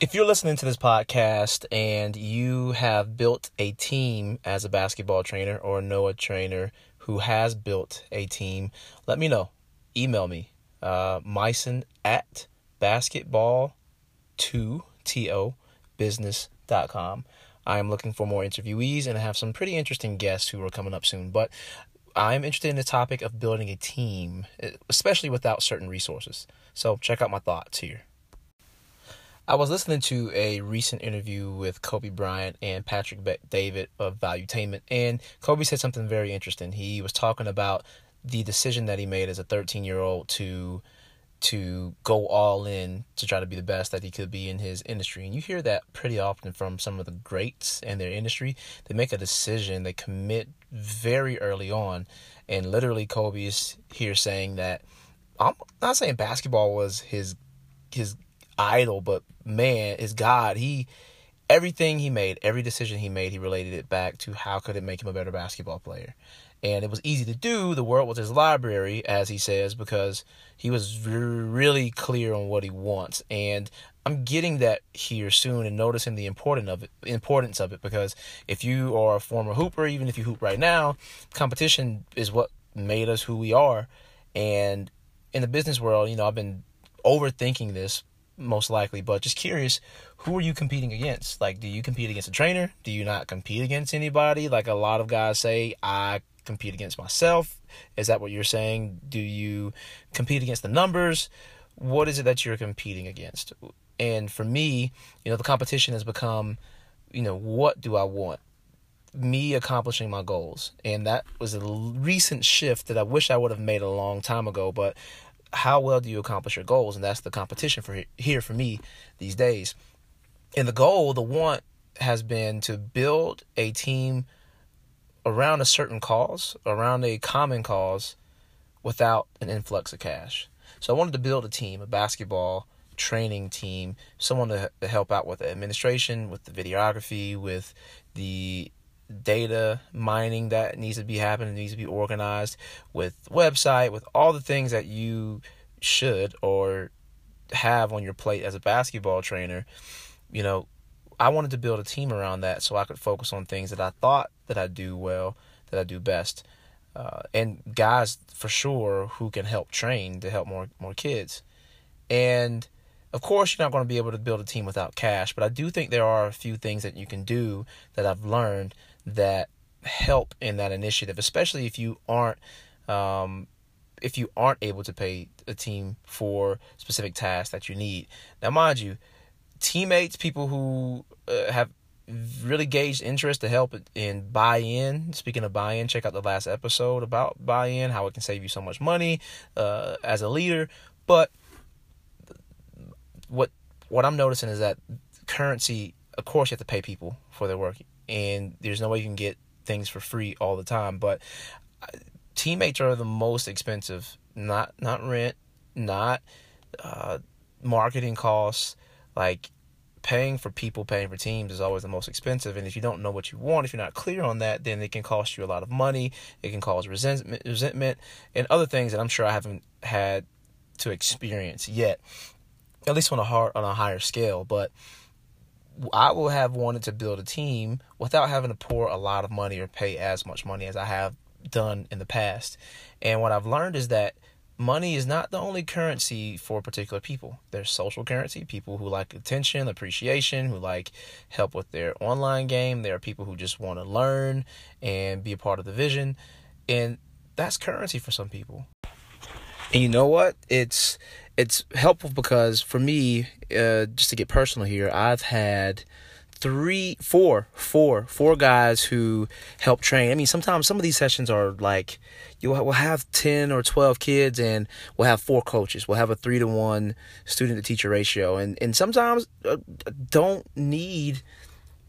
If you're listening to this podcast and you have built a team as a basketball trainer or know a trainer who has built a team, let me know. Email me, uh, Myson at basketball2 to business.com. I am looking for more interviewees and I have some pretty interesting guests who are coming up soon. But I'm interested in the topic of building a team, especially without certain resources. So check out my thoughts here. I was listening to a recent interview with Kobe Bryant and Patrick Bet-David of Valuetainment, and Kobe said something very interesting. He was talking about the decision that he made as a 13 year old to to go all in to try to be the best that he could be in his industry. And you hear that pretty often from some of the greats in their industry. They make a decision, they commit very early on. And literally Kobe is here saying that I'm not saying basketball was his his idol, but man, is God. He everything he made, every decision he made, he related it back to how could it make him a better basketball player. And it was easy to do. The world was his library, as he says, because he was really clear on what he wants. And I'm getting that here soon and noticing the importance of it, importance of it because if you are a former hooper, even if you hoop right now, competition is what made us who we are. And in the business world, you know, I've been overthinking this most likely, but just curious, who are you competing against? Like, do you compete against a trainer? Do you not compete against anybody? Like a lot of guys say, I compete against myself. Is that what you're saying? Do you compete against the numbers? What is it that you're competing against? And for me, you know, the competition has become, you know, what do I want? me accomplishing my goals. And that was a recent shift that I wish I would have made a long time ago, but how well do you accomplish your goals? And that's the competition for here for me these days. And the goal, the want, has been to build a team around a certain cause, around a common cause, without an influx of cash. So I wanted to build a team, a basketball training team, someone to, to help out with the administration, with the videography, with the data mining that needs to be happening, needs to be organized with website, with all the things that you should or have on your plate as a basketball trainer. You know, I wanted to build a team around that so I could focus on things that I thought that I do well, that I do best. Uh, and guys for sure who can help train to help more more kids. And of course, you're not going to be able to build a team without cash, but I do think there are a few things that you can do that I've learned that help in that initiative, especially if you aren't um, if you aren't able to pay a team for specific tasks that you need. Now, mind you, teammates, people who uh, have really gauged interest to help in buy in. Speaking of buy in, check out the last episode about buy in, how it can save you so much money uh, as a leader. But what what I'm noticing is that currency, of course, you have to pay people for their work and there's no way you can get things for free all the time. But uh, teammates are the most expensive. Not not rent, not uh, marketing costs. Like paying for people, paying for teams is always the most expensive. And if you don't know what you want, if you're not clear on that, then it can cost you a lot of money. It can cause resentment, resentment, and other things that I'm sure I haven't had to experience yet, at least on a hard on a higher scale. But I will have wanted to build a team without having to pour a lot of money or pay as much money as I have done in the past. And what I've learned is that money is not the only currency for particular people. There's social currency, people who like attention, appreciation, who like help with their online game. There are people who just want to learn and be a part of the vision. And that's currency for some people. And you know what? It's it's helpful because for me, uh, just to get personal here, I've had three, four, four, four guys who help train. I mean, sometimes some of these sessions are like you'll have ten or twelve kids, and we'll have four coaches. We'll have a three to one student to teacher ratio, and and sometimes uh, don't need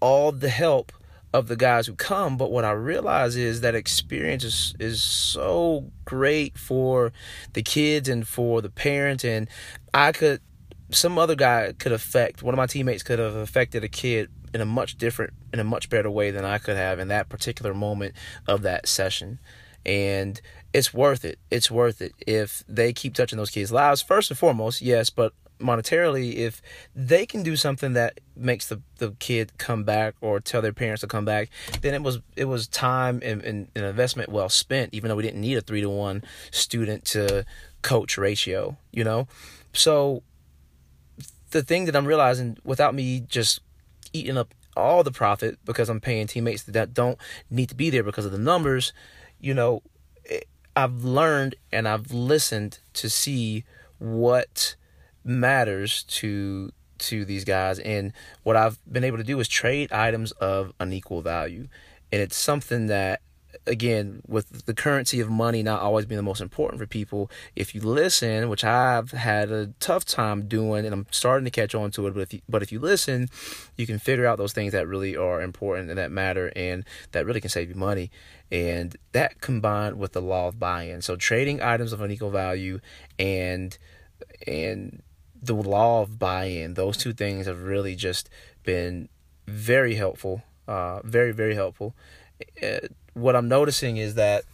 all the help of the guys who come. But what I realize is that experience is, is so great for the kids and for the parents. And I could, some other guy could affect, one of my teammates could have affected a kid in a much different, in a much better way than I could have in that particular moment of that session. And it's worth it. It's worth it if they keep touching those kids' lives. First and foremost, yes, but monetarily if they can do something that makes the, the kid come back or tell their parents to come back then it was it was time and, and, and investment well spent even though we didn't need a three to one student to coach ratio you know? So the thing that i'm realizing without me just eating up all the profit because i'm paying teammates that don't need to be there because of the numbers you know i've learned and i've listened to see what matters to to these guys. And what I've been able to do is trade items of unequal value. And it's something that again with the currency of money not always being the most important for people if you listen which I've had a tough time doing and I'm starting to catch on to it but if you, but if you listen you can figure out those things that really are important and that matter and that really can save you money. And that combined with the law of buy-in. So trading items of unequal value and and the law of buy-in those two things have really just been very helpful uh, very very helpful uh, what i'm noticing is that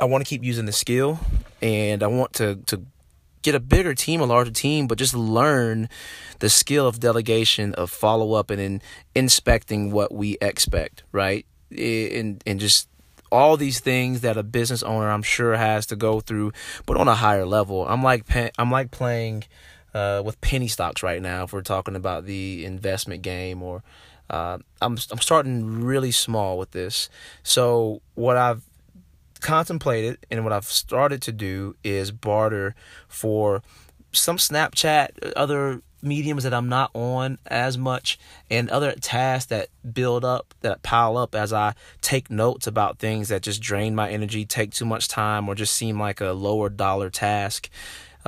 i want to keep using the skill and i want to to get a bigger team a larger team but just learn the skill of delegation of follow-up and in inspecting what we expect right and and just all these things that a business owner I'm sure has to go through, but on a higher level. I'm like I'm like playing uh, with penny stocks right now if we're talking about the investment game or uh, I'm I'm starting really small with this. So what I've contemplated and what I've started to do is barter for some Snapchat, other mediums that I'm not on as much, and other tasks that build up, that pile up as I take notes about things that just drain my energy, take too much time, or just seem like a lower dollar task.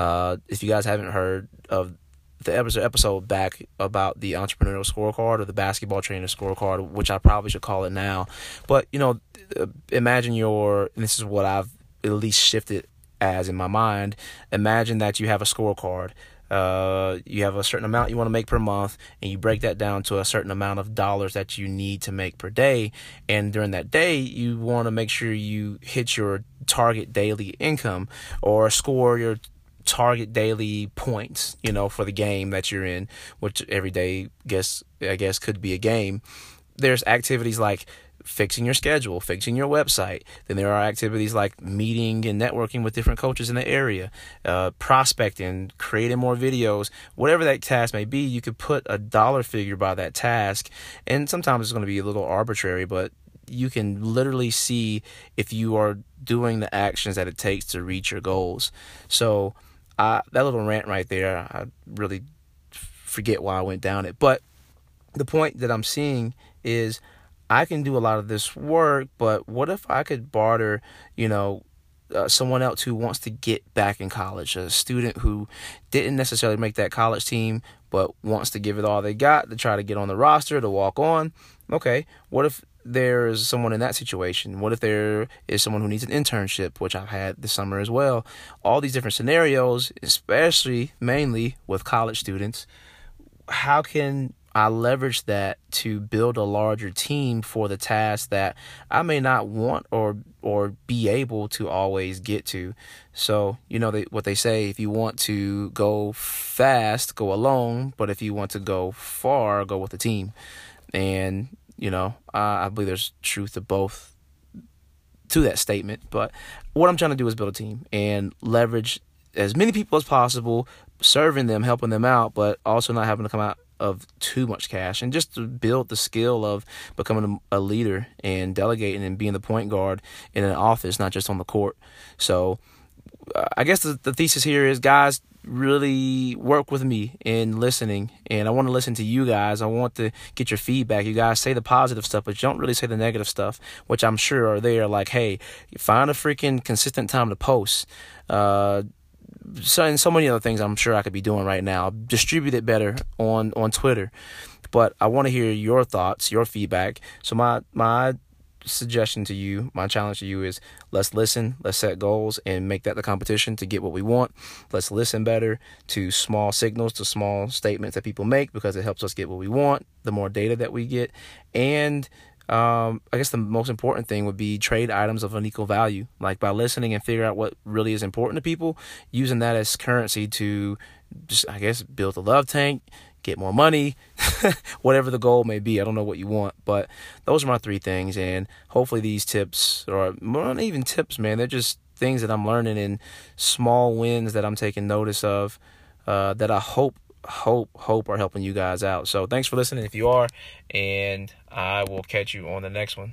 Uh, if you guys haven't heard of the episode episode back about the entrepreneurial scorecard or the basketball trainer scorecard, which I probably should call it now. But you know, uh, imagine your and this is what I've at least shifted as in my mind. Imagine that you have a scorecard. Uh, you have a certain amount you want to make per month, and you break that down to a certain amount of dollars that you need to make per day. And during that day, you want to make sure you hit your target daily income or score your target daily points, you know, for the game that you're in, which every day guess I guess could be a game. There's activities like fixing your schedule, fixing your website. Then there are activities like meeting and networking with different coaches in the area, uh, prospecting, creating more videos, whatever that task may be. You could put a dollar figure by that task, and sometimes it's going to be a little arbitrary, but you can literally see if you are doing the actions that it takes to reach your goals. So That little rant right there, I really forget why I went down it. But the point that I'm seeing is I can do a lot of this work, but what if I could barter, you know, uh, someone else who wants to get back in college, a student who didn't necessarily make that college team, but wants to give it all they got to try to get on the roster to walk on. Okay, what if there's someone in that situation? What if there is someone who needs an internship, which I've had this summer as well? All these different scenarios, especially mainly with college students. How can I leverage that to build a larger team for the task that I may not want or or be able to always get to. So, you know they, what they say, if you want to go fast, go alone, but if you want to go far, go with a team. And you know, uh, I believe there's truth to both to that statement. But what I'm trying to do is build a team and leverage as many people as possible, serving them, helping them out, but also not having to come out of too much cash and just to build the skill of becoming a leader and delegating and being the point guard in an office, not just on the court. So uh, I guess the, the thesis here is guys, really work with me in listening and I want to listen to you guys. I want to get your feedback. You guys say the positive stuff, but you don't really say the negative stuff, which I'm sure are there like, hey, find a freaking consistent time to post. Uh so and so many other things I'm sure I could be doing right now. Distribute it better on on Twitter. But I want to hear your thoughts, your feedback. So my my suggestion to you, my challenge to you is let's listen, let's set goals and make that the competition to get what we want. Let's listen better to small signals, to small statements that people make because it helps us get what we want, the more data that we get. And um, I guess the most important thing would be trade items of unequal value. Like by listening and figure out what really is important to people, using that as currency to just, I guess, build a love tank, get more money, whatever the goal may be. I don't know what you want, but those are my three things. And hopefully these tips, or not even tips, man, they're just things that I'm learning and small wins that I'm taking notice of uh, that I hope, hope, hope are helping you guys out. So thanks for listening if you are, and I will catch you on the next one.